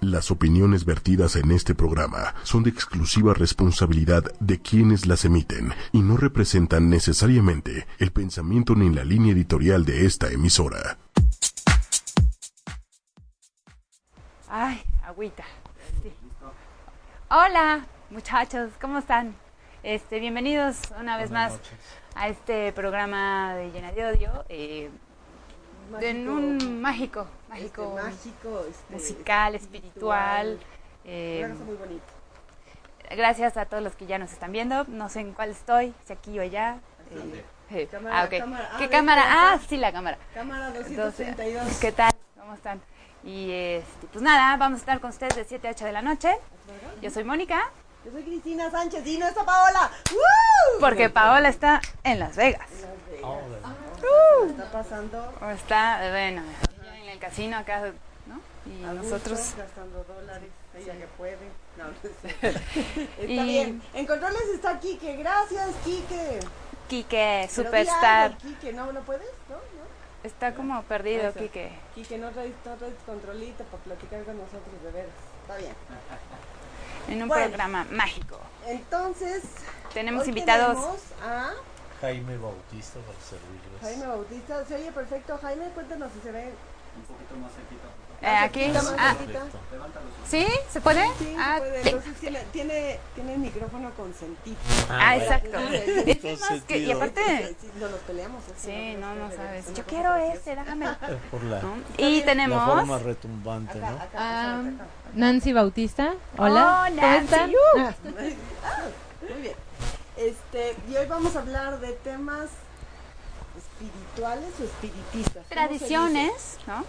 Las opiniones vertidas en este programa son de exclusiva responsabilidad de quienes las emiten y no representan necesariamente el pensamiento ni la línea editorial de esta emisora. Ay, agüita. Sí. Hola, muchachos, ¿cómo están? Este, bienvenidos una vez más a este programa de Llena de Odio. Eh, en un mágico, mágico, Este, mágico este, musical, espiritual. eh, Una cosa muy bonita. gracias a todos los que ya nos están viendo. No sé en cuál estoy, si aquí o allá. eh, eh, Cámara, ah, ok. cámara. Ah, ¿Qué cámara? Ah, sí, la cámara. Cámara Entonces, 232. ¿Qué tal? ¿Cómo están? Y este, pues nada, vamos a estar con ustedes de 7 a 8 de la noche. Yo soy Mónica, Yo soy Cristina Sánchez y no está Paola. ¡Woo! porque Paola está en Las Vegas. ¿Qué está pasando? O está, bueno, en el casino acá, ¿no? Y A gusto, nosotros. gastando dólares, ella que puede. No. Está Y- bien. En controles está Quique. Gracias, Quique. Quique, superstar. Quique, ¿no lo puedes? ¿No? ¿No? Está como perdido, Eso. Quique. Quique, no traes, no traes controlito para platicar con nosotros de veras. Está bien. En un Bueno. programa mágico. Entonces, Tenemos invitados. tenemos a Jaime Bautista para servirles. Jaime Bautista. Se oye perfecto. Jaime, cuéntanos si se ve. eh, aquí. Cerquita, más Ah, cerquita. ¿Sí? ¿Se puede? Sí, ah, puede. sí. Entonces tiene, tiene, tiene el micrófono consentido. Ah, bueno. exacto. Es que más que, y sentido. aparte. Sí, no nos peleamos. Sí, no, no sabes. Yo quiero ese, déjame. Por la, ¿no? Y bien. la tenemos. forma retumbante, Acá, ¿no? acá, Ah, acá, acá. Nancy Bautista. Hola. Oh, ¿Cómo Nancy. están? Uh. Ah, Muy bien. Este, y hoy vamos a hablar de temas espirituales o espiritistas. ¿Cómo se Tradiciones, ¿no?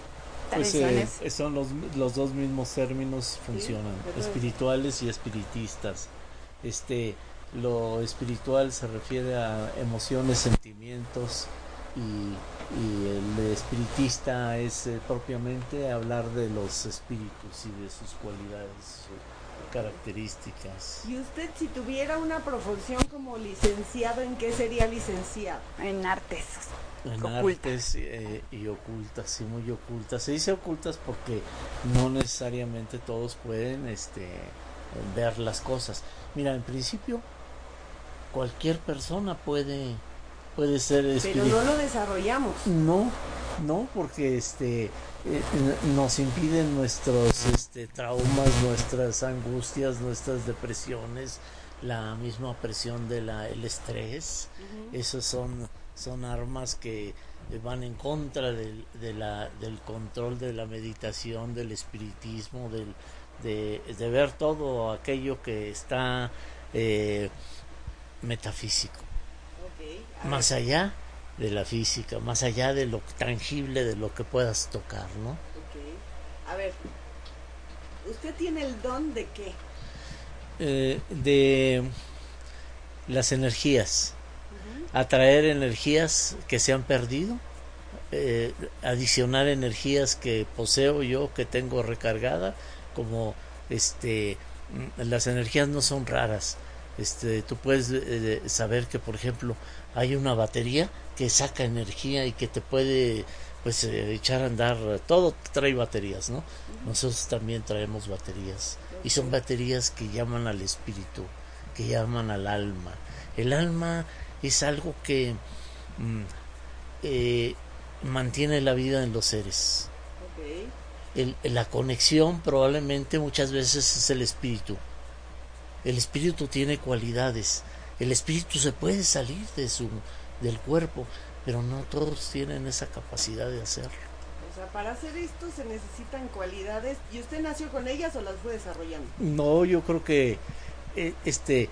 Pues eh, Tradiciones. son los, los dos mismos términos funcionan, espirituales y espiritistas. Este, lo espiritual se refiere a emociones, sentimientos y, y el espiritista es eh, propiamente hablar de los espíritus y de sus cualidades, características. Y usted, si tuviera una profesión como licenciado, ¿en qué sería licenciado? En artes. En Ocultas. artes eh, y ocultas, sí, muy ocultas. Se dice ocultas porque no necesariamente todos pueden este, ver las cosas. Mira, en principio, cualquier persona puede, puede ser Pero no lo desarrollamos. No, no, porque este eh, nos impiden nuestros este, traumas, nuestras angustias, nuestras depresiones, la misma presión del el estrés. Esos son, son armas que van en contra del, de la, del control de la meditación, del espiritismo, del, de, de ver todo aquello que está eh, metafísico. Más allá de la física, más allá de lo tangible, de lo que puedas tocar, ¿no? Ok. A ver, ¿usted tiene el don de qué? Eh, de las energías, atraer energías que se han perdido, eh, adicionar energías que poseo yo, que tengo recargada, como este, mm, las energías no son raras. Este, tú puedes eh, saber que, por ejemplo, hay una batería que saca energía y que te puede pues eh, echar a andar todo trae baterías no nosotros también traemos baterías y son baterías que llaman al espíritu que llaman al alma. El alma es algo que mm, eh, mantiene la vida en los seres. El- la conexión probablemente muchas veces es el espíritu. El espíritu tiene cualidades. El espíritu se puede salir de su del cuerpo, pero no todos tienen esa capacidad de hacerlo. O sea, para hacer esto se necesitan cualidades. ¿Y usted nació con ellas o las fue desarrollando? No, yo creo que eh, este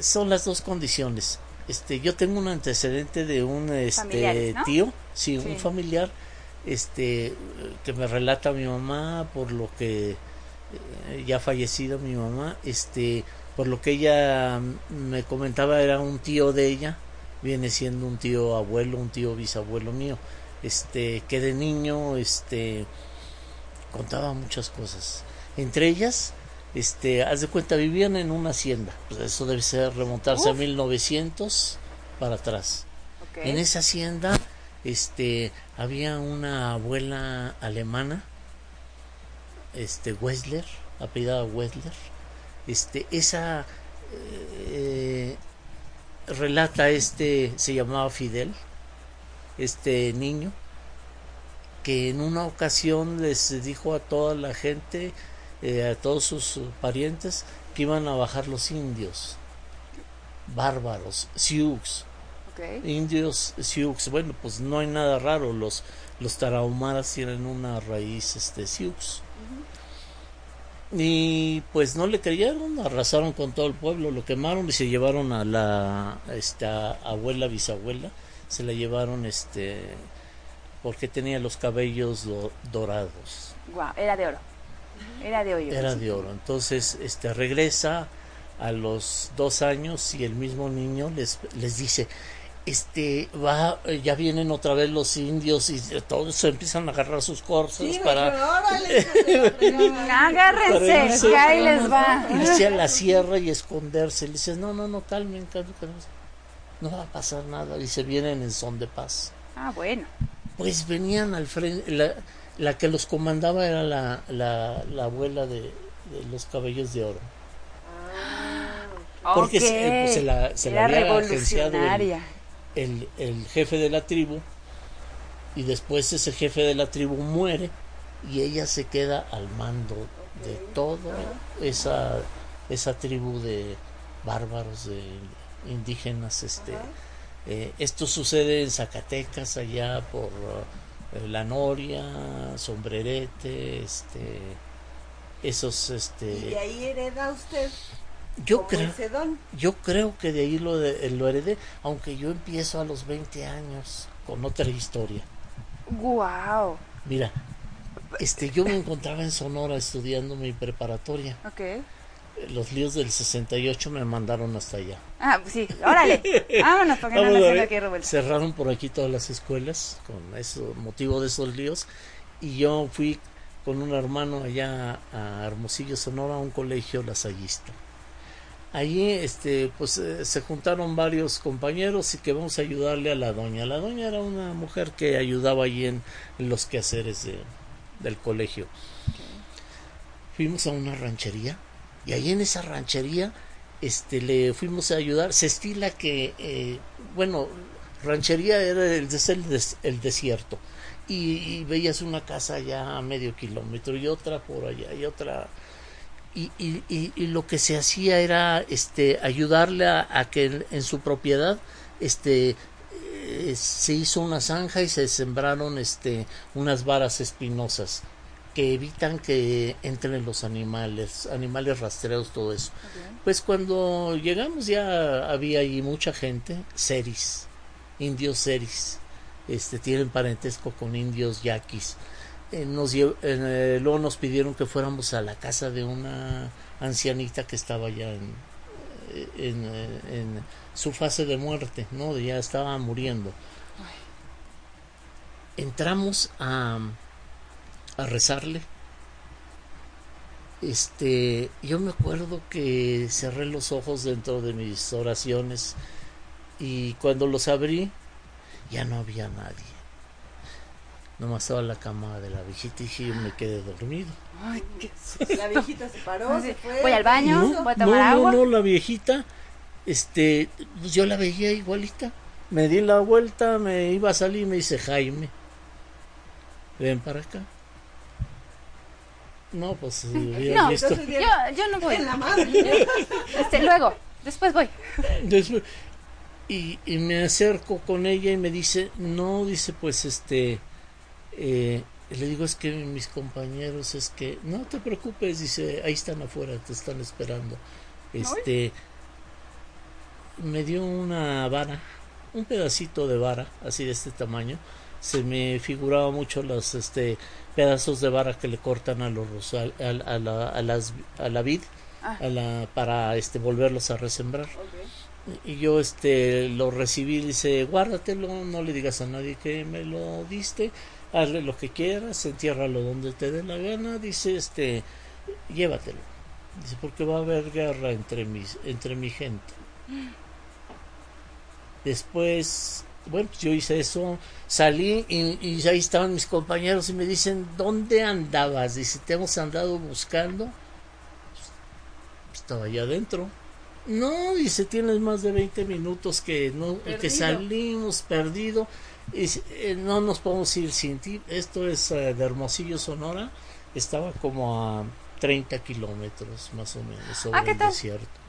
son las dos condiciones. Este, yo tengo un antecedente de un este tío, sí, Sí. un familiar, este, que me relata a mi mamá por lo que eh, ya fallecida mi mamá, este, por lo que ella me comentaba era un tío de ella, viene siendo un tío abuelo, un tío bisabuelo mío, este, que de niño, este, contaba muchas cosas, entre ellas este, haz de cuenta, vivían en una hacienda. Pues eso debe ser remontarse a Uf. 1900 para atrás. Ok. En esa hacienda, este, había una abuela alemana este Wessler, apellidada Wessler. Este, esa eh, relata este, se llamaba Fidel, este niño, que en una ocasión les dijo a toda la gente, eh, a todos sus parientes, que iban a bajar los indios, bárbaros, Sioux, indios Sioux. Bueno, pues no hay nada raro, los, los tarahumaras tienen una raíz este, Sioux. Y pues no le creyeron, arrasaron con todo el pueblo, lo quemaron y se llevaron a la esta abuela, bisabuela, se la llevaron este porque tenía los cabellos dorados. Guau, era de oro. Era de oro. Era de oro. Entonces, este regresa a los dos años y el mismo niño les, les dice, este va ya vienen otra vez los indios y todos empiezan a agarrar sus cosas para agárrense que ahí les va. irse a la sierra y esconderse. Le dices no no no calmen, calmen, calmen no va a pasar nada y se vienen en son de paz. Ah bueno. Pues venían al frente la, la que los comandaba era la, la, la abuela de, de, los cabellos de oro. Ah, porque se, pues, se, la, se la había agenciado el, el jefe de la tribu y después ese jefe de la tribu muere y ella se queda al mando de toda esa esa tribu de bárbaros de indígenas este eh, esto sucede en Zacatecas allá por eh, la Noria Sombrerete este esos este y ahí hereda usted yo creo, yo creo que de ahí lo, de, lo heredé, aunque yo empiezo a los 20 años con otra historia. Wow. Mira, este, yo me encontraba en Sonora estudiando mi preparatoria. Okay. Los líos del 68 me mandaron hasta allá. Ah, pues sí, órale. Vámonos, porque no aquí Cerraron por aquí todas las escuelas con eso, motivo de esos líos. Y yo fui con un hermano allá a Hermosillo, Sonora, a un colegio lasallista. Allí este, pues, eh, se juntaron varios compañeros y que vamos a ayudarle a la doña. La doña era una mujer que ayudaba allí en, los quehaceres del colegio. Fuimos a una ranchería y allí en esa ranchería este, le fuimos a ayudar. Se estila que, eh, bueno, ranchería era el, el desierto y, y, veías una casa ya a medio kilómetro y otra por allá y otra y, y, y, lo que se hacía era este ayudarle a, que en, su propiedad este eh, se hizo una zanja y se sembraron este unas varas espinosas que evitan que entren los animales, animales rastreados, todo eso. Pues cuando llegamos ya había ahí mucha gente, seris, indios seris, este tienen parentesco con indios yaquis eh, nos eh, luego nos pidieron que fuéramos a la casa de una ancianita que estaba ya en, eh, en, su fase de muerte, ¿no? Ya estaba muriendo. Entramos a, a rezarle. Este, yo me acuerdo que cerré los ojos dentro de mis oraciones y cuando los abrí ya no había nadie Nomás estaba la cama de la viejita y yo me quedé dormido. Ay, qué La viejita se paró, se fue. Voy al baño, voy a tomar no, agua. No, no, la viejita, este, pues yo la veía igualita. Me di la vuelta, me iba a salir y me dice, Jaime, ven para acá. No, pues no, visto. Yo, yo no voy. En la madre. Este, luego, después voy. Después, y, y me acerco con ella y me dice, no, dice, pues este eh, le digo, es que mis compañeros, es que, no te preocupes, dice, ahí están afuera, te están esperando. Este, me dio una vara, un pedacito de vara, así de este tamaño. Se me figuraba mucho los este, pedazos de vara que le cortan a los rosal, a, la, a, las, a la vid, ah. a la, para este, volverlos a resembrar. Y yo este lo recibí, dice, guárdatelo, no le digas a nadie que me lo diste hazle lo que quieras, entiérralo donde te dé la gana, dice, este, llévatelo. Dice, porque va a haber guerra entre, mis, entre mi gente. Después bueno, pues yo hice eso, salí y, y, ahí estaban mis compañeros y me dicen, ¿dónde andabas? Dice, te hemos andado buscando. Estaba allá adentro. No, dice, tienes más de 20 minutos que, no, que salimos perdido y eh, no nos podemos ir sin ti. Esto es eh, de Hermosillo, Sonora. Estaba como a 30 kilómetros más o menos sobre ah, el desierto.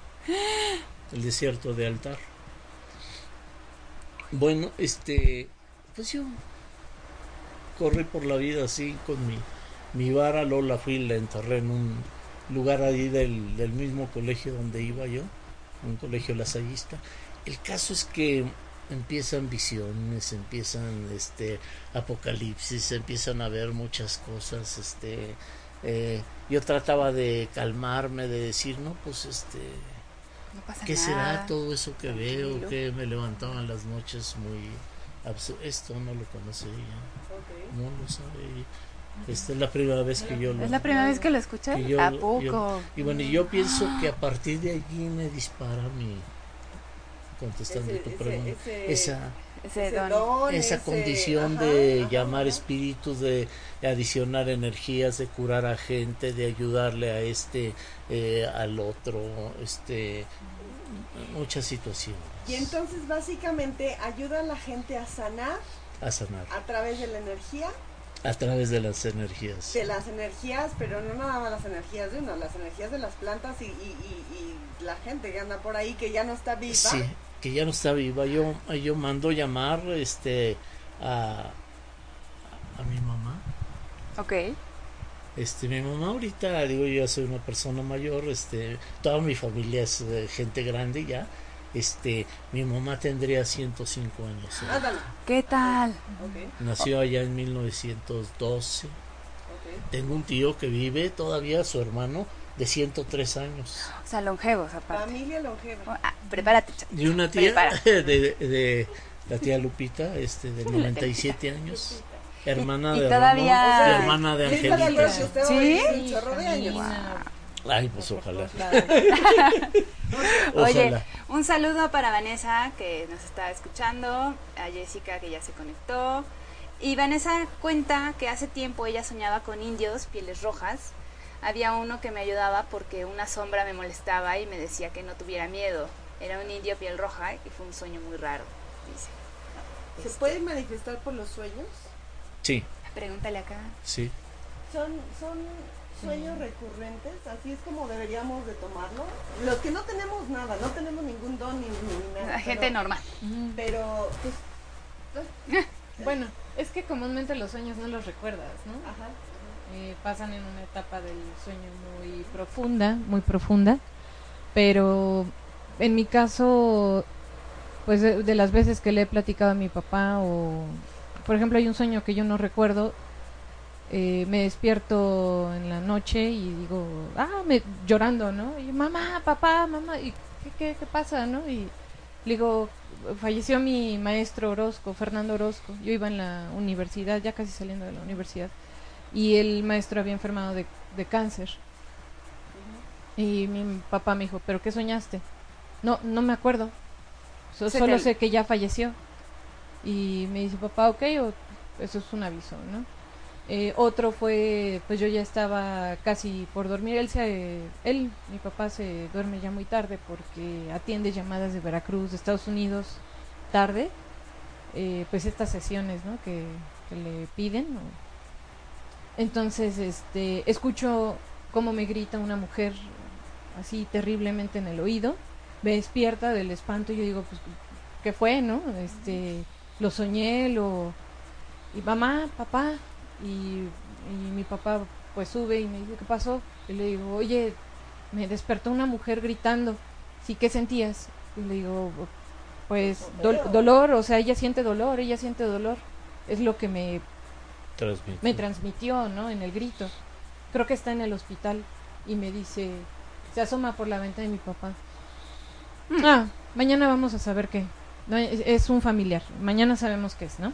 El desierto de Altar. Bueno, este, pues yo corrí por la vida así con mi, mi vara, Lola fui y la enterré en un lugar ahí del, del mismo colegio donde iba yo, un colegio lasallista. El caso es que empiezan visiones, empiezan este apocalipsis, empiezan a ver muchas cosas, este eh, yo trataba de calmarme, de decir, no, pues este ¿qué será todo eso que veo? Que me levantaban las noches muy esto no lo conoce no lo sabe esta es la primera vez que yo lo es la primera vez que lo escuché a poco y bueno yo pienso que a partir de allí me dispara mi contestando tu pregunta, esa, esa condición de llamar espíritus, de, adicionar energías, de curar a gente, de ayudarle a este, eh, al otro, este, muchas situaciones. Y entonces básicamente ayuda a la gente a sanar. A sanar. A través de la energía. A través de las energías. De las energías, pero no nada más las energías de uno, las energías de las plantas y, y, y, la gente que anda por ahí que ya no está viva. Sí, que ya no está viva. Yo, yo mando llamar este a, a mi mamá. Ok. Este, mi mamá ahorita, digo, yo soy una persona mayor, este, toda mi familia es gente grande ya. Este, mi mamá tendría 105 años. ¿eh? ¿Qué tal? Nació allá en 1912. Tengo un tío que vive todavía, su hermano, de 103 años. O sea, longevos aparte. Familia longeva. Ah, prepárate. Y una tía de, de, la tía Lupita, este, de 97 años. Hermana de todavía... hermana de Angelita. ¿Sí? Ay, pues ojalá. Oye, un saludo para Vanessa que nos está escuchando, a Jessica que ya se conectó. Y Vanessa cuenta que hace tiempo ella soñaba con indios, pieles rojas, había uno que me ayudaba porque una sombra me molestaba y me decía que no tuviera miedo. Era un indio piel roja y fue un sueño muy raro, dice. ¿Se este, puede manifestar por los sueños? Sí. Pregúntale acá. Sí. Son, son sueños recurrentes, así es como deberíamos de tomarlo. Los que no tenemos nada, no tenemos ningún don ni, nada. La gente normal. Pero, pues, bueno, es que comúnmente los sueños no los recuerdas, ¿no? Ajá. Eh, pasan en una etapa del sueño muy profunda, muy profunda, pero en mi caso, pues de, las veces que le he platicado a mi papá o, por ejemplo, hay un sueño que yo no recuerdo, eh, me despierto en la noche y digo, ah, me, llorando, ¿no? Y mamá, papá, mamá, ¿y qué, qué, pasa, no? Y digo, falleció mi maestro Orozco, Fernando Orozco, yo iba en la universidad, ya casi saliendo de la universidad y el maestro había enfermado de, cáncer. Y mi papá me dijo, ¿pero qué soñaste? No, no me acuerdo. solo sé que ya falleció. Y me dice, papá, ok, o, eso es un aviso, ¿no? Eh, otro fue, pues yo ya estaba casi por dormir. Él, se, él, mi papá, se duerme ya muy tarde porque atiende llamadas de Veracruz, de Estados Unidos, tarde. Eh, pues estas sesiones, ¿no? Que, que le piden, entonces, este, escucho cómo me grita una mujer así terriblemente en el oído, me despierta del espanto y yo digo, pues, ¿qué fue, no? Este, lo soñé, lo... Y mamá, papá, y, mi papá pues sube y me dice, ¿qué pasó? Y le digo, oye, me despertó una mujer gritando, ¿sí qué sentías? Y le digo, pues dolor, o sea, ella siente dolor, ella siente dolor. Es lo que me me transmitió, ¿no? En el grito. Creo que está en el hospital y me dice, se asoma por la ventana de mi papá. Mm. Ah, mañana vamos a saber qué. No, es, un familiar. Mañana sabemos qué es, ¿no?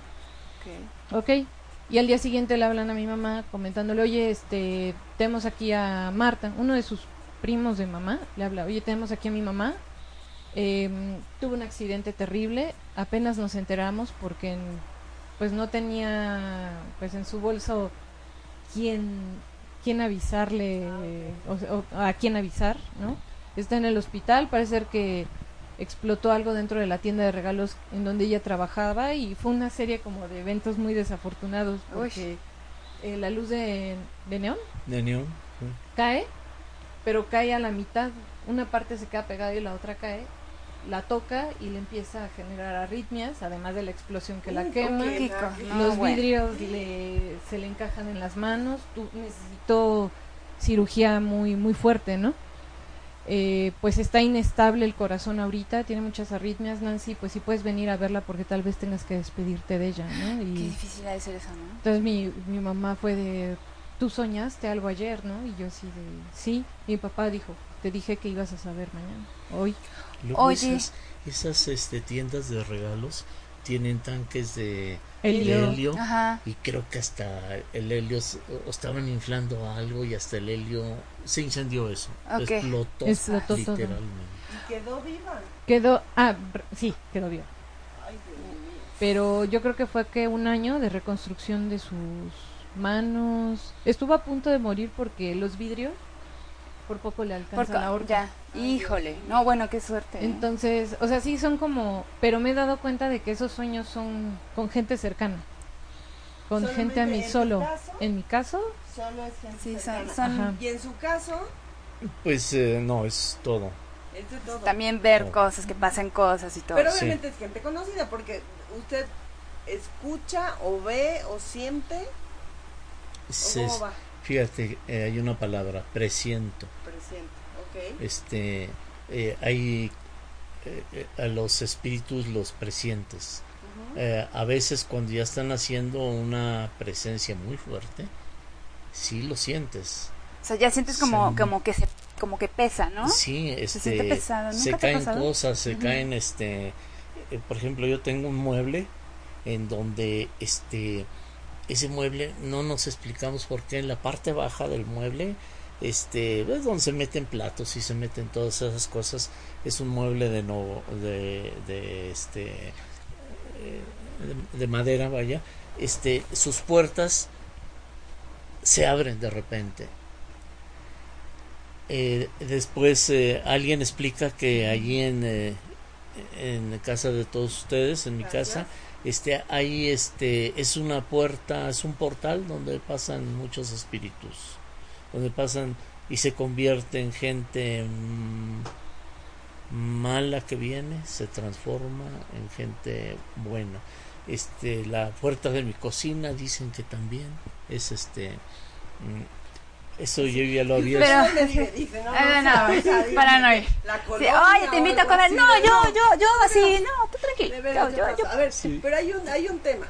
Ok. Y al día siguiente le hablan a mi mamá comentándole, oye, este, tenemos aquí a Marta, uno de sus primos de mamá, le habla, oye, tenemos aquí a mi mamá Em, tuvo un accidente terrible, apenas nos enteramos porque pues no tenía pues en su bolso quién, quién avisarle o, a quién avisar, ¿no? Está en el hospital, parece ser que explotó algo dentro de la tienda de regalos en donde ella trabajaba y fue una serie como de eventos muy desafortunados porque eh, la luz de, de neón, de neón cae, pero cae a la mitad, una parte se queda pegada y la otra cae la toca y le empieza a generar arritmias, además de la explosión que la quema. los vidrios se le encajan en las manos. necesitó cirugía muy muy fuerte, ¿no? Eh, pues está inestable el corazón ahorita, tiene muchas arritmias, Nancy, pues si puedes venir a verla porque tal vez tengas que despedirte de ella, ¿no? Y Qué difícil ha de ser eso, ¿no? Entonces mi, mi mamá fue de, tú soñaste algo ayer, ¿no? Y yo así de, sí, mi papá dijo, te dije que ibas a saber mañana, hoy. Oye. Esas, este, tiendas de regalos tienen tanques de helio, y creo que hasta el helio estaban inflando algo y hasta el helio se incendió eso. Explotó, literalmente. Quedó viva quedó ah sí quedó viva. Pero yo creo que fue que un año de reconstrucción de sus manos. Estuvo a punto de morir porque los vidrios por poco le alcanza la Ya, híjole, no, bueno, qué suerte. ¿eh? Entonces, o sea, sí son como, pero me he dado cuenta de que esos sueños son con gente cercana, con gente a mí solo. en mi caso, solo es gente sí, y en su caso, pues eh, no es todo. También ver cosas, que pasen cosas y todo. Pero obviamente es gente conocida porque usted escucha o ve o siente. ¿o cómo va? Fíjate, eh, hay una palabra, presiento. Presiento, ok. Este, eh, hay eh, a los espíritus los presientes. a veces cuando ya están haciendo una presencia muy fuerte, sí lo sientes. O sea, ya sientes como, como que se, como que pesa, ¿no? Sí, este, se pesado. se caen cosas, se caen, este, por ejemplo, yo tengo un mueble en donde, este, ese mueble no nos explicamos por qué en la parte baja del mueble este es donde se meten platos y se meten todas esas cosas es un mueble de no de, de este eh, de, madera vaya este sus puertas se abren de repente. Eh, después eh, alguien explica que allí en en casa de todos ustedes en mi casa este ahí este es una puerta es un portal donde pasan muchos espíritus donde pasan y se convierte en gente mm, mala que viene se transforma en gente buena. Este la puerta de mi cocina dicen que también es este eso yo ya lo había Pero, dice, no, no, no, para no ir. Oye, te invito a comer. No, yo, yo, yo así, no, tú tranquilo. Yo, yo, yo. A ver, pero hay un, hay un tema.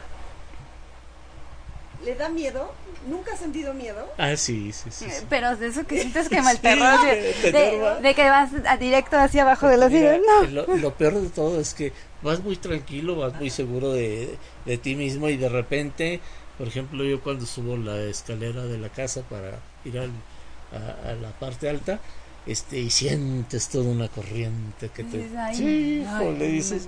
¿Le da miedo? ¿Nunca has sentido miedo? Ah, sí, sí, sí. Pero de eso que sientes que mal terror, de, de, que vas a directo hacia abajo de los vidrios, no. Lo, lo, peor de todo es que vas muy tranquilo, vas muy seguro de, de ti mismo y de repente, por ejemplo, yo cuando subo la escalera de la casa para ir a, la parte alta este y sientes toda una corriente que te sí, le dices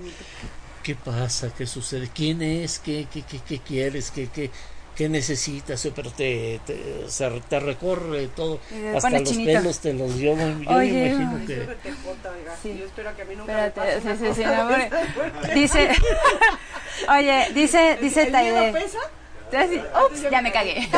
qué pasa qué sucede quién es qué qué qué, qué quieres qué qué qué necesitas pero te te, te recorre todo hasta los pelos te los yo, yo Oye, imagino que sí. yo espero que a mí nunca Espérate, me pase sí, sí, sí, dice oye dice dice Taide pesa? Ups, ya me cagué.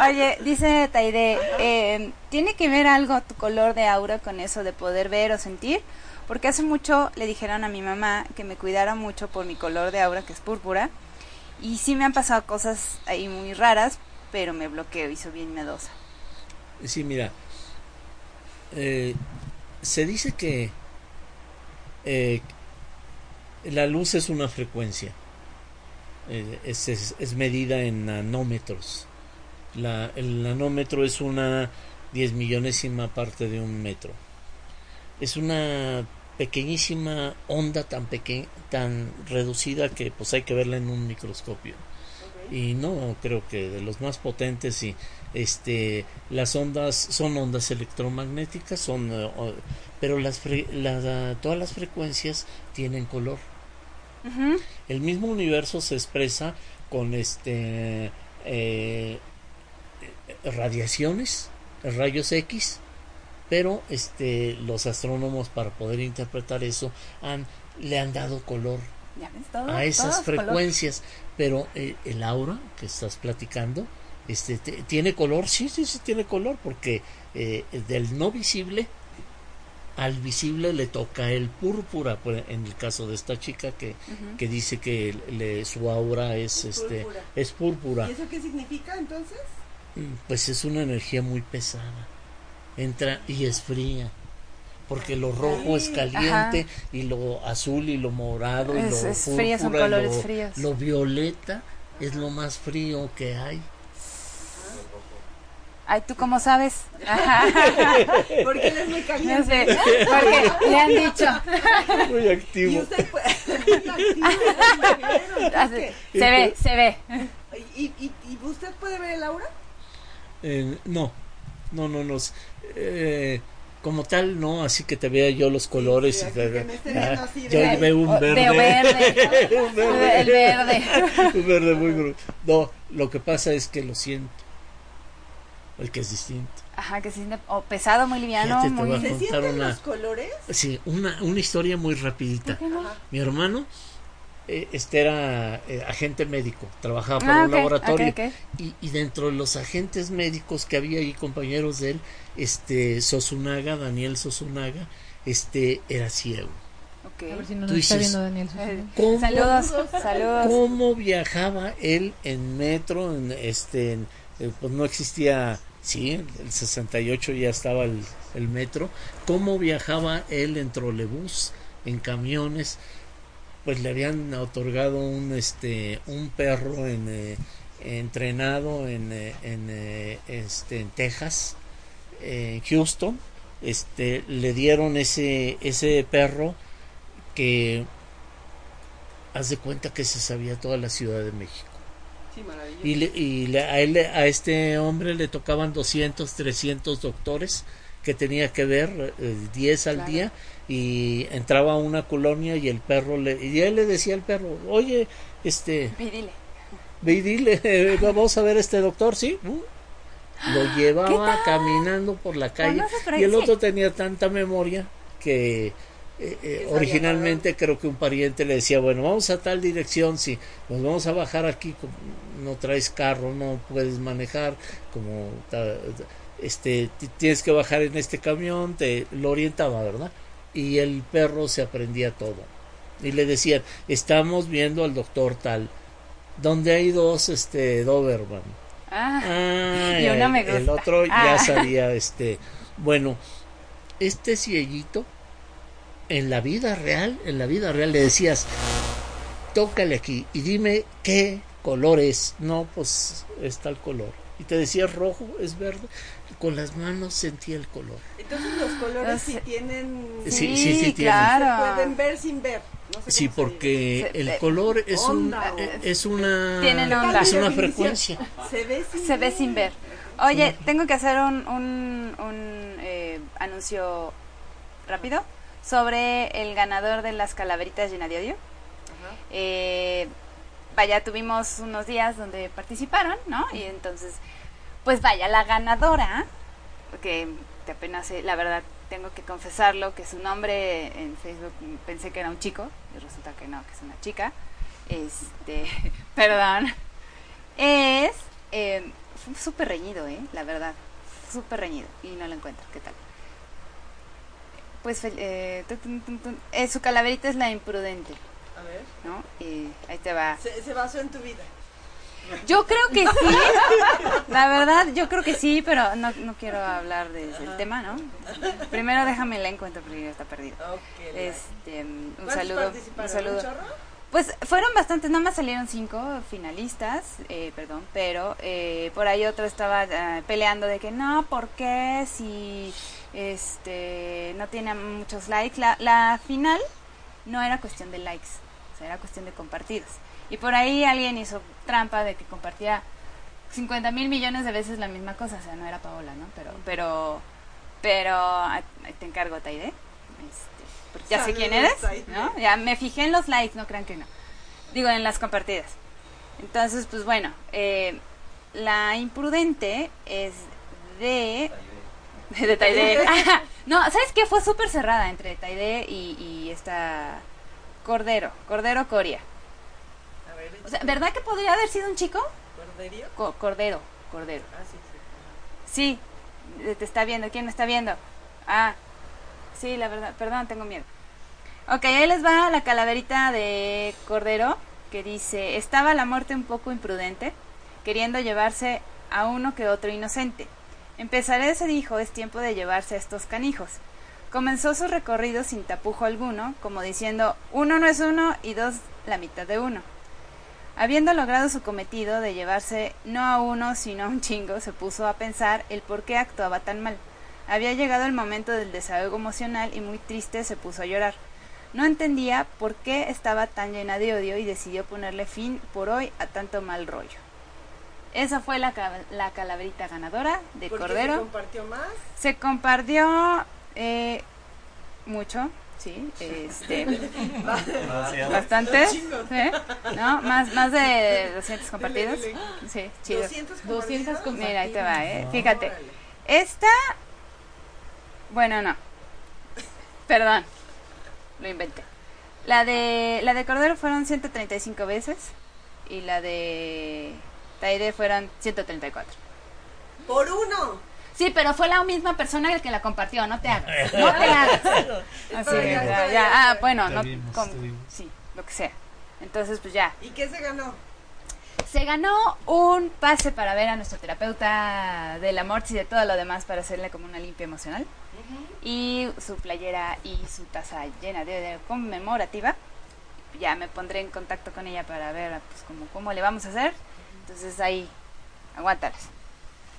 Oye, dice Taide, eh, ¿tiene que ver algo tu color de aura con eso de poder ver o sentir? Porque hace mucho le dijeron a mi mamá que me cuidara mucho por mi color de aura, que es púrpura. Y sí me han pasado cosas ahí muy raras, pero me bloqueo y soy bien miedosa. Sí, mira, eh, se dice que eh, la luz es una frecuencia eh, es, es, medida en nanómetros. La, el nanómetro es una diez millonésima parte de un metro. Es una pequeñísima onda tan pequeña, tan reducida que pues hay que verla en un microscopio. Y no creo que de los más potentes y este las ondas son ondas electromagnéticas, son eh, pero las, todas las frecuencias tienen color. El mismo universo se expresa con este eh, radiaciones, rayos X, pero este los astrónomos para poder interpretar eso han le han dado color a esas frecuencias, pero eh, el aura que estás platicando este tiene color, sí, sí, sí tiene color porque eh, del no visible al visible le toca el púrpura en el caso de esta chica que, que dice que le, su aura es este es púrpura. Y eso qué significa entonces mm, pues es una energía muy pesada. Entra y es fría porque lo rojo es caliente y lo azul y lo morado y lo púrpura lo, lo violeta es lo más frío que hay Ay, ¿tú cómo sabes? porque él es muy caliente. No sé, porque le han dicho. Muy activo. Y usted puede... se ve, se ve. ¿Y, y, y usted puede ver el aura? Eh, no, no, no, no. Eh, como tal, no, así que te vea yo los colores. y te, ah, yo veo un verde. Veo verde. un verde. El verde. un verde muy grueso. No, lo que pasa es que lo siento el que es distinto. Ajá, que es o pesado, muy liviano, muy... ¿Se sienten una, los colores? Sí, una, una historia muy rapidita. Mi hermano eh, este era eh, agente médico, trabajaba para ah, un laboratorio Y, y, dentro de los agentes médicos que había ahí, compañeros de él, este Sosunaga, Daniel Sosunaga, este era ciego. A ver si no nos está viendo Daniel. ¿cómo, saludos, saludos. ¿Cómo viajaba él en metro, en, este, en, eh, pues no existía sí, el 68 ya estaba el, metro, cómo viajaba él en trolebús, en camiones, pues le habían otorgado un este un perro en, eh, entrenado en, eh, en, este en Texas, en Houston, este le dieron ese ese perro que haz de cuenta que se sabía toda la Ciudad de México y, y a, él, a este hombre le tocaban 200, 300 doctores que tenía que ver 10 eh, al día y entraba a una colonia y el perro le y él le decía al perro, "Oye, este ve y dile, vamos a ver este doctor, ¿sí?" Lo llevaba caminando por la calle. Y el otro tenía tanta memoria que eh, eh, originalmente creo que un pariente le decía, bueno, vamos a tal dirección, si nos vamos a bajar aquí, no traes carro, no puedes manejar, como este tienes que bajar en este camión, te lo orientaba, ¿verdad? Y el perro se aprendía todo. Y le decían, estamos viendo al doctor tal, donde hay dos este Doberman. Ah, y una me gusta. El otro ya ah. sabía, este, bueno, este cieguito en la vida real, en la vida real le decías, tócale aquí y dime qué color es. No, pues es tal color. Y te decía rojo, es verde. Con las manos sentía el color. Entonces los colores sí tienen... Sí, sí, sí, claro. Se pueden ver sin ver. sí, porque el color es, un, eh, es una, es una frecuencia. Se ve sin, se ve sin ver. Oye, tengo que hacer un, un, un eh, anuncio rápido sobre el ganador de las calaveritas llena de odio. Eh, vaya, tuvimos unos días donde participaron, ¿no? Y entonces, pues vaya, la ganadora, que apenas, la verdad, tengo que confesarlo, que su nombre en Facebook pensé que era un chico, y resulta que no, que es una chica. Este, perdón. Es eh, súper reñido, ¿eh? La verdad. Súper reñido. Y no lo encuentro. ¿Qué tal? Pues eh, eh, su calaverita es la imprudente. A ver. ¿No? Y ahí te va. Se, basó en tu vida. Yo creo que sí. La verdad, yo creo que sí, pero no, no quiero hablar del tema, ¿no? Primero déjame la encuentro porque ya está perdido. este, un saludo. Un saludo. Pues fueron bastantes, nada más salieron cinco finalistas, eh, perdón, pero eh, por ahí otro estaba eh, peleando de que no, ¿por qué? Si este no tiene muchos likes. La, la final no era cuestión de likes, o sea, era cuestión de compartidos. Y por ahí alguien hizo trampa de que compartía 50 mil millones de veces la misma cosa, o sea, no era Paola, ¿no? Pero, pero, pero, te encargo, Taide. Este, ya sé quién eres, ¿no? Ya me fijé en los likes, no crean que no. Digo, en las compartidas. Entonces, pues bueno, eh, la imprudente es de... De Taide. no, ¿sabes qué? Fue súper cerrada entre Taide y, y esta Cordero. Cordero Coria. O sea, ¿verdad que podría haber sido un chico? ¿Corderio? cordero, Cordero. Ah, sí, sí. Sí, te está viendo. ¿Quién me está viendo? Ah, sí, la verdad, perdón, tengo miedo. Ok, ahí les va la calaverita de Cordero que dice, estaba la muerte un poco imprudente, queriendo llevarse a uno que otro inocente. Empezaré, se dijo, es tiempo de llevarse a estos canijos. Comenzó su recorrido sin tapujo alguno, como diciendo, uno no es uno y dos la mitad de uno. Habiendo logrado su cometido de llevarse no a uno sino a un chingo, se puso a pensar el por qué actuaba tan mal. Había llegado el momento del desahogo emocional y muy triste se puso a llorar. No entendía por qué estaba tan llena de odio y decidió ponerle fin por hoy a tanto mal rollo. Esa fue la, la calaverita ganadora de Cordero. ¿Se compartió más? Se compartió eh, mucho, sí, este, bastante, ¿no? Más, más de 200 compartidos, sí, chido. 200 compartidos. Mira, ahí te va, ¿eh? Fíjate, esta, bueno, no, perdón, lo inventé. La de, la de Cordero fueron 135 veces y la de Taide fueron 134. Por uno. Sí, pero fue la misma persona el que la compartió, no te hagas. No te hagas. Así, ya, ya, Ah, bueno, no, sí, lo que sea. Entonces, pues ya. ¿Y qué se ganó? Se ganó un pase para ver a nuestro terapeuta del amor y de todo lo demás para hacerle como una limpia emocional. Y su playera y su taza llena de, conmemorativa. Ya me pondré en contacto con ella para ver pues, cómo, cómo le vamos a hacer. Entonces ahí, aguántalas.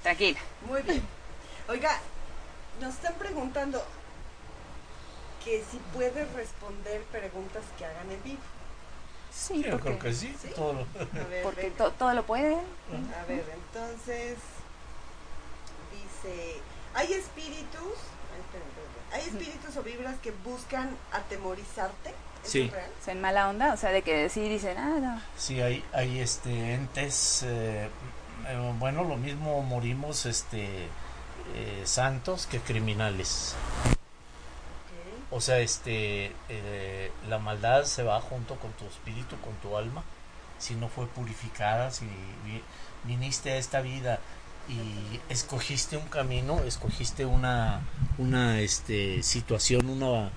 Tranquila. Muy bien. Oiga, nos están preguntando que si puedes responder preguntas que hagan en vivo. Sí, yo creo que sí. Todo lo... porque todo lo puede. A ver, entonces dice, hay espíritus, hay espíritus o vibras que buscan atemorizarte. Sí. En mala onda, o sea, de que sí dicen, ah, no. Sí, hay, hay este entes, eh, eh, bueno, lo mismo morimos, este, eh, santos que criminales. O sea, este, eh, la maldad se va junto con tu espíritu, con tu alma. Si no fue purificada, si viniste a esta vida y escogiste un camino, escogiste una, una este, situación, una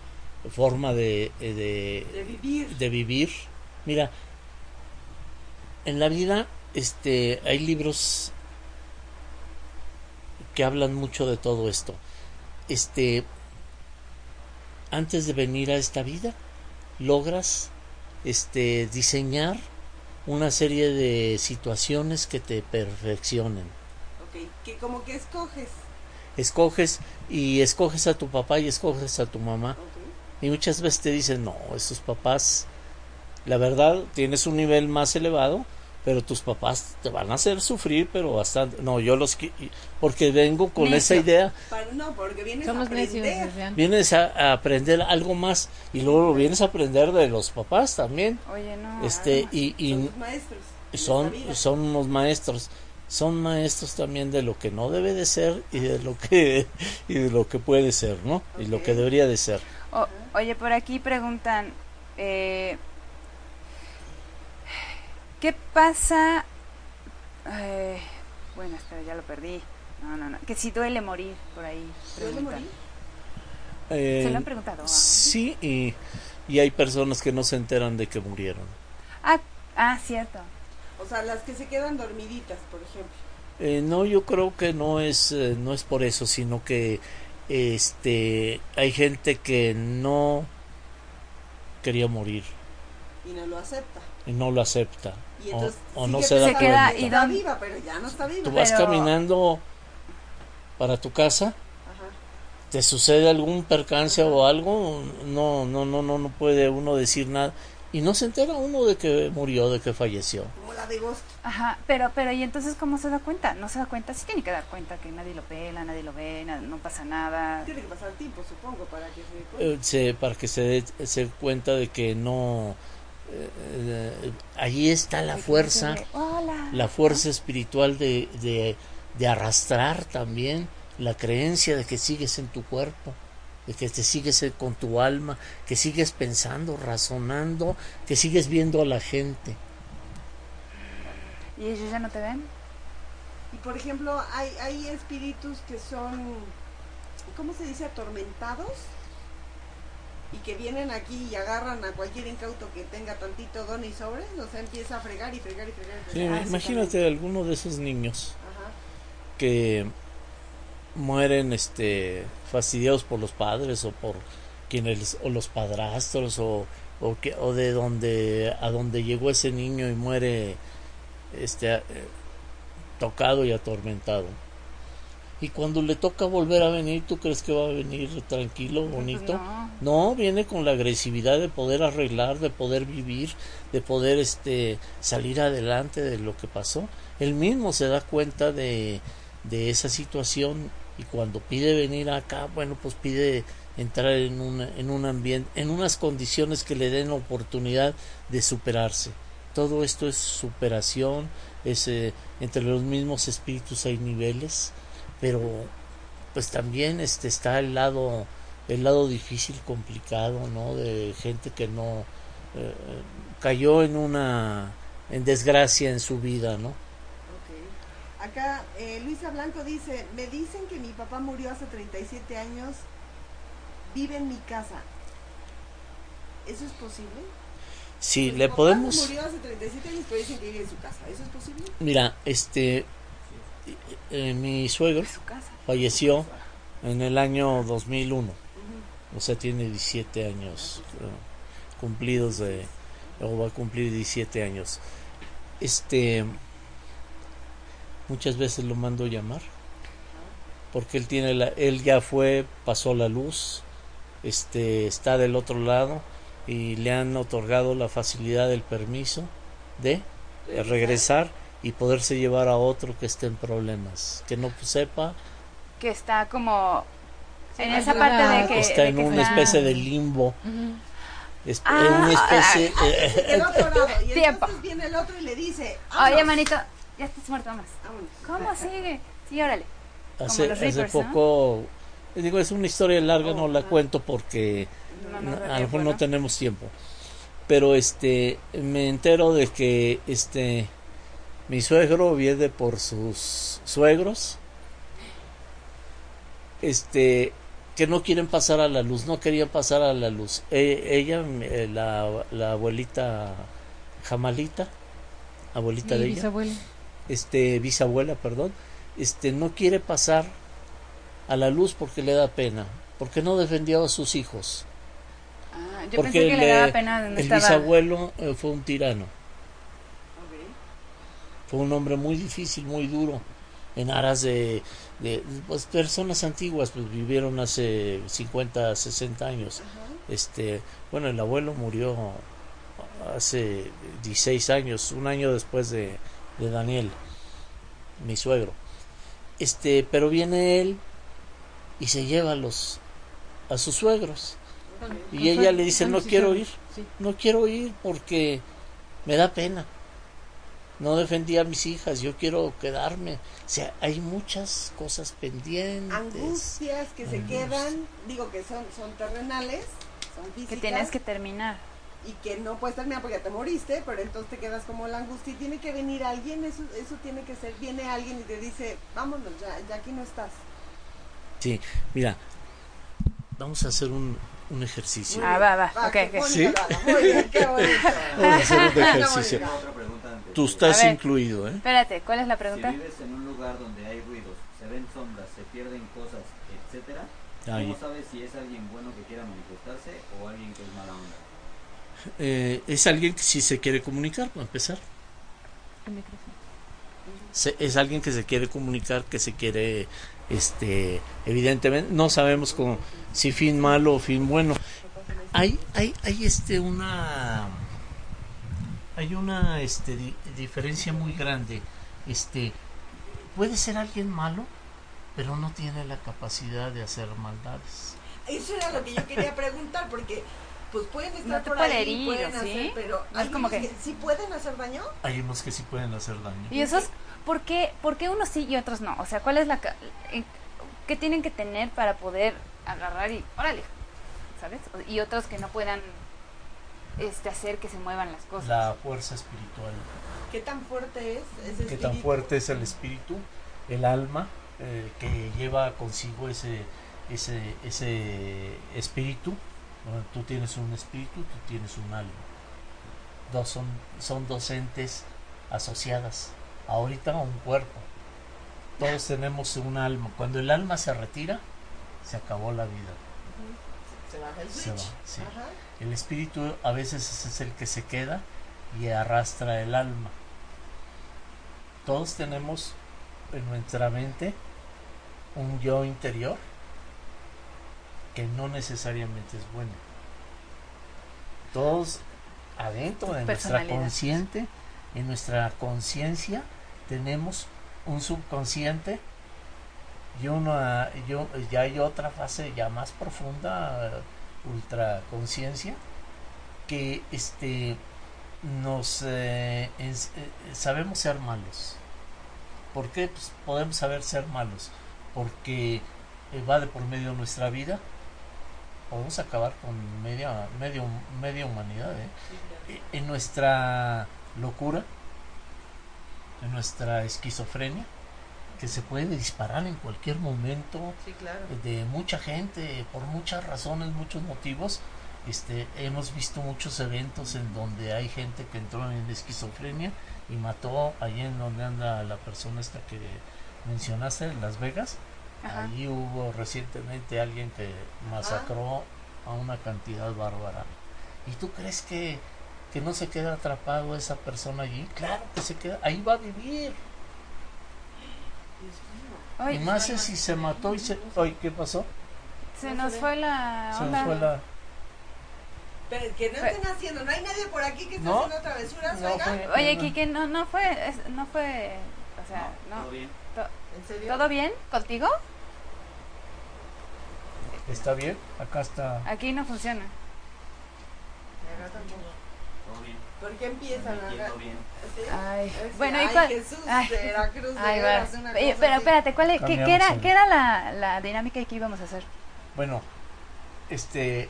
forma de, eh, de, vivir. de vivir. Mira, en la vida este, hay libros que hablan mucho de todo esto. Este, antes de venir a esta vida, logras este, diseñar una serie de situaciones que te perfeccionen. Ok, que como que escoges. Escoges y escoges a tu papá y escoges a tu mamá. Y muchas veces te dicen, no, esos papás, la verdad, tienes un nivel más elevado, pero tus papás te van a hacer sufrir, pero bastante. No, yo los porque vengo con esa idea. no, porque vienes a aprender. vienes a, aprender algo más y luego lo vienes a aprender de los papás también. Oye, no. Este y, y son maestros. Son son unos maestros. Son maestros también de lo que no debe de ser y de lo que y de lo que puede ser, ¿no? Y lo que debería de ser. Oye, por aquí preguntan eh, ¿Qué pasa? Eh, bueno, espera, ya lo perdí. No, no, no. Que si duele morir, por ahí. ¿Duele morir? Eh, Se lo han preguntado. Sí, y, y, hay personas que no se enteran de que murieron. Ah, ah cierto. O sea, las que se quedan dormiditas, por ejemplo. Eh, no, yo creo que no es, eh, no es por eso, sino que este hay gente que no quería morir. Y no lo acepta. Y no lo acepta o, no se da queda y viva, pero ya no está viva. Tú vas caminando para tu casa, te sucede algún percance o algo, no, no, no, no, no puede uno decir nada y no se entera uno de que murió, de que falleció. Como la da de gusto. Ajá, pero, pero, ¿y entonces cómo se da cuenta? No se da cuenta, sí tiene que dar cuenta que nadie lo pela, nadie lo ve, no pasa nada. Tiene que pasar tiempo, supongo, para que se dé cuenta. Eh, para que se dé se cuenta de que no... Eh, eh, allí está la fuerza, la fuerza espiritual de, de, de arrastrar también la creencia de que sigues en tu cuerpo que te sigues con tu alma, que sigues pensando, razonando, que sigues viendo a la gente. ¿Y ellos ya no te ven? Y por ejemplo, hay, hay espíritus que son, ¿cómo se dice? Atormentados y que vienen aquí y agarran a cualquier incauto que tenga tantito don y sobres, o sea, empieza a fregar y fregar y fregar. Sí, ah, imagínate alguno de esos niños que mueren este fastidiados por los padres o por quienes o los padrastros o, o, que, o de donde a donde llegó ese niño y muere este eh, tocado y atormentado. Y cuando le toca volver a venir tú crees que va a venir tranquilo bonito no. viene con la agresividad de poder arreglar de poder vivir de poder este salir adelante de lo que pasó. Él mismo se da cuenta de de esa situación y cuando pide venir acá, bueno, pues pide entrar en un, en un ambiente, en unas condiciones que le den la oportunidad de superarse. Todo esto es superación, es, eh, entre los mismos espíritus hay niveles, pero pues también este está el lado el lado difícil, complicado, ¿no? De gente que no eh, cayó en una en desgracia en su vida, ¿no? Acá eh, Luisa Blanco dice, me dicen que mi papá murió hace 37 años, vive en mi casa. ¿Eso es posible? Sí, le podemos... murió hace 37 años, pero dicen que vive en su casa. ¿Eso es posible? Mira, este... Eh, mi suegro falleció en el año 2001. O sea, tiene 17 años eh, cumplidos de... o va a cumplir 17 años. Este muchas veces lo mando llamar porque él tiene la, él ya fue pasó la luz este está del otro lado y le han otorgado la facilidad del permiso de, regresar. y poderse llevar a otro que esté en problemas que no sepa que está como en esa parte de que está en una especie de limbo. Es, ah, una especie ah, eh, y entonces viene el otro y le dice oye manito ya estás muerto más. ¿Cómo sigue? Sí, órale. Hace, hace poco, digo, es una historia larga, no la oh, cuento porque a lo mejor no tenemos tiempo. Pero este, me entero de que este, mi suegro viene por sus suegros, este, que no quieren pasar a la luz, no querían pasar a la luz. E, ella, la, la abuelita Jamalita, abuelita de ella este bisabuela, perdón, este no quiere pasar a la luz porque le da pena, porque no defendió a sus hijos. Ah, yo porque pensé que le, daba pena el bisabuelo eh, fue un tirano. Fue un hombre muy difícil, muy duro, en aras de, de pues, personas antiguas, pues vivieron hace 50, 60 años. Este, bueno, el abuelo murió hace 16 años, un año después de, de Daniel, mi suegro. Este, pero viene él y se lleva a los a sus suegros. Y ella le dice, "No quiero ir. No quiero ir porque me da pena. No defendí a mis hijas, yo quiero quedarme." O sea, hay muchas cosas pendientes. Angustias que se quedan, digo que son son terrenales, son físicas. Que tienes que terminar y que no puedes terminar porque ya te moriste, pero entonces te quedas como la angustia y tiene que venir alguien, eso, eso tiene que ser, viene alguien y te dice, vámonos, ya, ya aquí no estás. Sí, mira, vamos a hacer un, un ejercicio. Ah, va, va, ok, ¿Sí? Muy bien, qué bonito. Vamos a hacer un ejercicio. Tú estás incluido, ¿eh? Espérate, ¿cuál es la pregunta? Si vives en un lugar donde hay ruidos, se ven sombras, se pierden cosas, etcétera, ¿cómo sabes si es alguien bueno que quiera manifestarse o alguien que es mala onda? Eh, es alguien que sí se quiere comunicar, para empezar. es alguien que se quiere comunicar, que se quiere, este, evidentemente, no sabemos cómo, si fin malo o fin bueno. Hay, hay, hay este una, hay una este, diferencia muy grande. Este, puede ser alguien malo, pero no tiene la capacidad de hacer maldades. Eso era lo que yo quería preguntar, porque pues pueden estar por ahí, pueden hacer, pero hay como que... sí pueden hacer daño. Hay unos que sí pueden hacer daño. Y esos, ¿por qué, ¿por qué unos sí y otros no? O sea, ¿cuál es la qué tienen que tener para poder agarrar y órale, ¿sabes? Y otros que no puedan este hacer que se muevan las cosas. La fuerza espiritual. ¿Qué tan fuerte es ese ¿Qué tan fuerte es el espíritu, el alma eh, que lleva consigo ese ese ese espíritu? Tú tienes un espíritu, tú tienes un alma. Dos son, son dos entes asociadas. Ahorita un cuerpo. Todos tenemos un alma. Cuando el alma se retira, se acabó la vida. Se baja el switch. El espíritu a veces es el que se queda y arrastra el alma. Todos tenemos en nuestra mente un yo interior que no necesariamente es bueno. Todos adentro de nuestra consciente, en nuestra conciencia, tenemos un subconsciente y una yo ya hay otra fase ya más profunda ultra conciencia que este nos eh, eh, sabemos ser malos ¿por qué? Pues podemos saber ser malos porque eh, va de por medio de nuestra vida podemos acabar con media, medio, media humanidad. ¿eh? En nuestra locura, en nuestra esquizofrenia, que se puede disparar en cualquier momento de mucha gente, por muchas razones, muchos motivos. Este, hemos visto muchos eventos en donde hay gente que entró en esquizofrenia y mató allí en donde anda la persona esta que mencionaste, en Las Vegas Allí hubo recientemente alguien que masacró a una cantidad bárbara. ¿Y tú crees que, que no se queda atrapado esa persona allí? Claro que se queda, ahí va a vivir. y más es si se mató y se... Ay, ¿qué pasó? Se nos fue la... Se nos fue la... Pero que no estén haciendo, no hay nadie por aquí que esté haciendo travesuras, no, Oye, Kike, no, no fue, no fue, o sea, no. ¿Todo bien? ¿En serio? ¿Todo bien contigo? ¿Está bien? Acá está. Aquí no funciona. ¿Por qué empiezan a bien. Ay, bueno, ¿y cuál? Jesús ay, de Veracruz, ay, de pero espérate, ¿cuál es, qué, qué, era, ¿qué era la, la dinámica que íbamos a hacer? Bueno, este,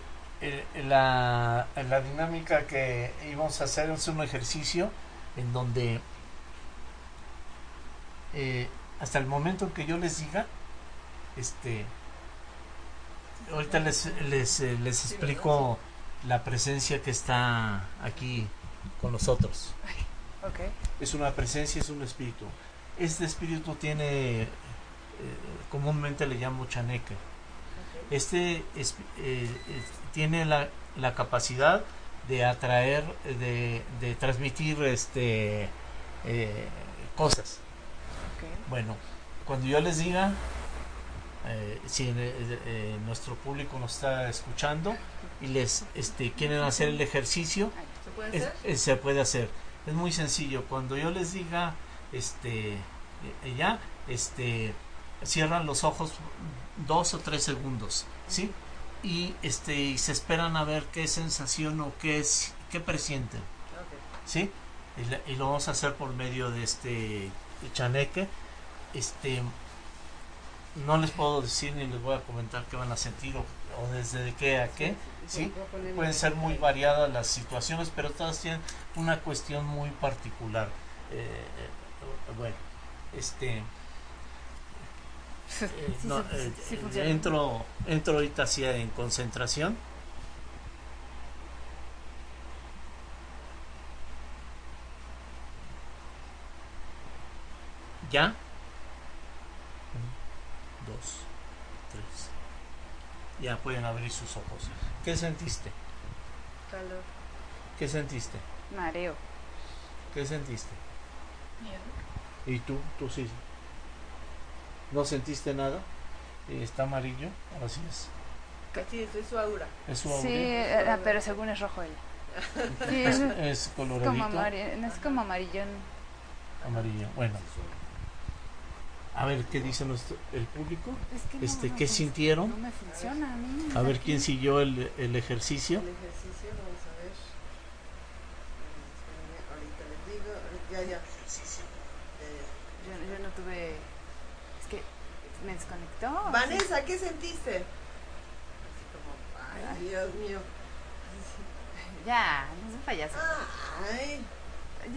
la, la dinámica que íbamos a hacer es un ejercicio en donde eh, hasta el momento en que yo les diga, este, ahorita les, les, eh, les explico la presencia que está aquí con nosotros. Es una presencia, es un espíritu. Este espíritu tiene, eh, comúnmente le llamo chaneque. Este eh, tiene la, la, capacidad de atraer, de, de transmitir este, cosas. Bueno, cuando yo les diga, eh, si eh, eh, nuestro público nos está escuchando y les este, quieren hacer el ejercicio, ¿Se puede, hacer? Es, muy sencillo. Cuando yo les diga, este, ya, este, cierran los ojos dos o tres segundos, ¿sí? Y este, y se esperan a ver qué sensación o qué es, qué presienten, ¿sí? Y, y, lo vamos a hacer por medio de este chaneque, este no les puedo decir ni les voy a comentar qué van a sentir o, desde qué a qué. ¿sí? Pueden ser muy variadas las situaciones, pero todas tienen una cuestión muy particular. Eh, eh, bueno, este. Eh, entro, entro ahorita hacia en concentración. ¿Ya? Dos, tres. Ya pueden abrir sus ojos. ¿Qué sentiste? Calor. ¿Qué sentiste? Mareo. ¿Qué sentiste? Miedo. ¿Y tú? ¿Tú sí? ¿No sentiste nada? ¿Está amarillo? Así es. Así es, es su aura. Es su aura. Sí, eh, pero según es rojo él. Sí, Es, es, como coloradito. no es como amarillón. Amarillo. Bueno. A ver, ¿qué dice nuestro, el público? Es que no, Este, no ¿Qué fun- sintieron? No me funciona a mí. A ver quién siguió el, el ejercicio. El ejercicio, vamos a ver. Espérenme, ahorita les digo. Ya, ya. Eh, Yo, yo no tuve. Es que me desconectó. Vanessa, ¿qué sentiste? Así como, ay, Dios mío. Ya, no soy payaso. Ay,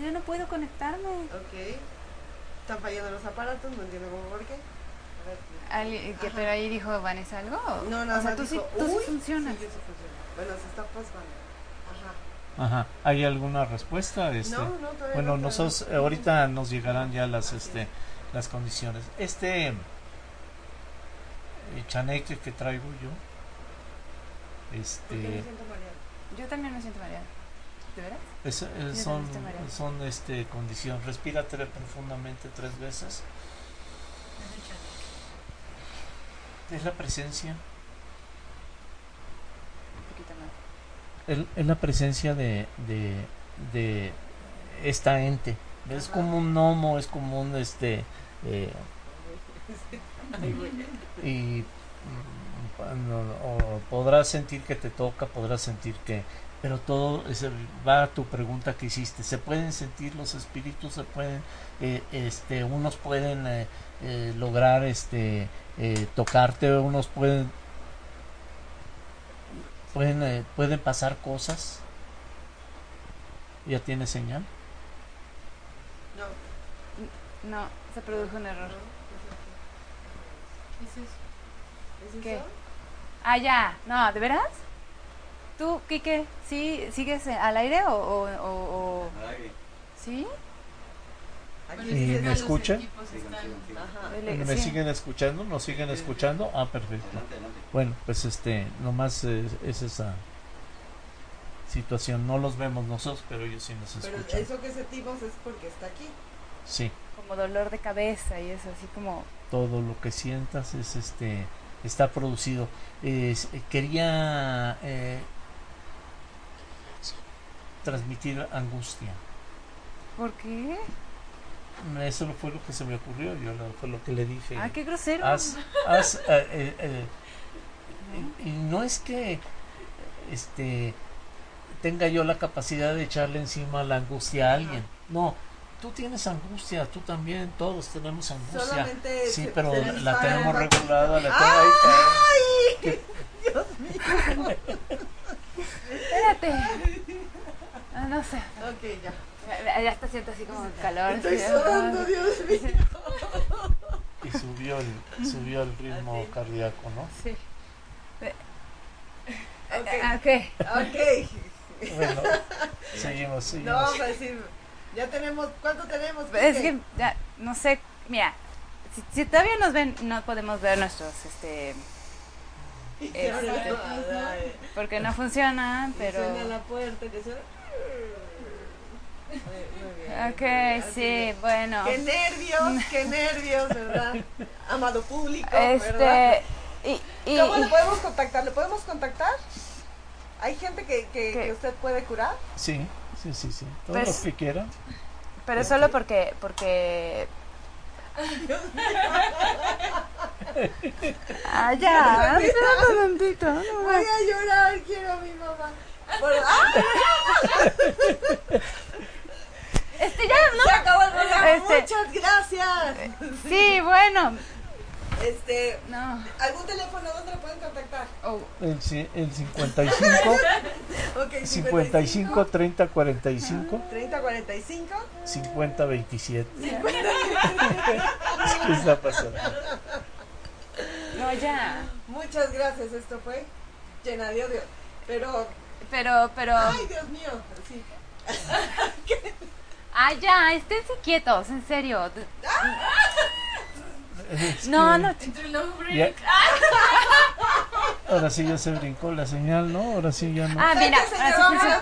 Yo no puedo conectarme. ok. Están fallando los aparatos, no entiendo cómo por qué. Ver. Que- pero ahí dijo Vanessa algo. No, nada o sea, tú, sí, tú sí "Uy". funcionas. Sí, yo sí funciono. Bueno, se está pasando. Ajá. Ajá. ¿Hay alguna respuesta? Este, No, no, todavía bueno, no, nosotros no. ahorita nos llegarán ya las este las condiciones. Este eh, chaneque que traigo yo, ¿Por qué me este, siento mareada? Yo también me siento mareada. ¿De veras? es- son son este condición. Respírate profundamente tres veces. Es la presencia, Un poquito más. es, es la presencia de, de, de esta ente. Es Ajá. como un gnomo, es como un este eh, y mm, no, o podrás sentir que te toca, podrás sentir que, pero todo es- va a tu pregunta que hiciste. Se pueden sentir los espíritus, se pueden, eh, este, unos pueden eh, eh, lograr, este, eh, tocarte, unos pueden, pueden, eh, pueden pasar cosas. Ya tiene señal. No. No, se produjo un error. ¿Qué es eso? ¿Es ¿Qué? Ah, ya. No, ¿de veras? ¿Tú, Kike, sí sigues al aire o...? o, o- o- Al aire. ¿Sí? Aquí ¿Y me escucha? Sigan, sigan, sigan. Ajá. Le- ¿Me sí. siguen escuchando? ¿Nos siguen escuchando? Ah, perfecto. Bueno, pues este, nomás es, es esa situación. No los vemos nosotros, pero ellos sí nos Pero escuchan. eso que sentimos es porque está aquí. Sí, Como dolor de cabeza y eso, así como... todo lo que sientas es este, está producido. Es- quería eh, transmitir angustia. ¿Por qué? Eso fue lo que se me ocurrió, yo lo- fue lo que le dije. Ah, qué grosero. haz, haz, eh, eh, eh, y, y no es que este tenga yo la capacidad de echarle encima la angustia a alguien no tú tienes angustia tú también todos tenemos angustia Solamente sí pero se la tenemos regulada la tengo ahí ¡Ay! Espérate. Ah, no sé. Ok, ya. Ya, hasta siento así como calor. Estoy sí, sudando, ah. Dios mío. y subió el subió el ritmo Así. cardíaco no Sí. Ok. Ah, ok. Ok. bueno seguimos No seguimos vamos a decir. Ya tenemos. ¿Cuánto tenemos? Es Quique? que, ya, no sé, mira, si, si todavía nos ven, no podemos ver nuestros, este, este, porque no funcionan, que pero... Suena la puerta, que suena. Ok, sí, bueno. Qué nervios, qué nervios, ¿verdad? Amado público, ¿verdad? Este, y, y, ¿Cómo le y- podemos contactar? ¿Le podemos contactar? ¿Hay gente que, que, ¿Qué? que usted puede curar? sí sí sí sí todo Pues- lo que quieran pero solo porque, porque... Ah, ya, espérate tantito, no Voy a llorar, quiero a mi mamá. Por- ¡Ah! Este, ya, Se acabó el programa. Este- Muchas gracias. ¿no? Sí, bueno, Este, no. ¿algún teléfono donde lo pueden contactar? Oh, el, el 55 Ok, 55 30 45 30 45. 50 27 ¿Qué está pasando? no, ya. Muchas gracias, esto fue llena de odio. Pero, Pero, pero... ay, Dios mío, sí. Ah, ya, esténse quietos, en serio. Es No, que no. Ya- Ahora sí ya se brincó la señal, ¿no? Ahora sí ya no. Ah, mira,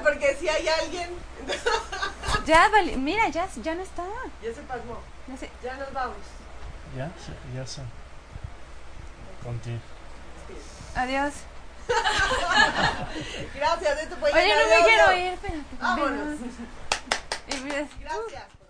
porque si hay alguien, ya, vale, mira, ya, ya no está. ya se pasmó. Ya se- Ya nos vamos. Ya, ya se. Continúa. Adiós. Gracias, esto fue Oye, no me quiero ir, espérate. Vámonos. Gracias.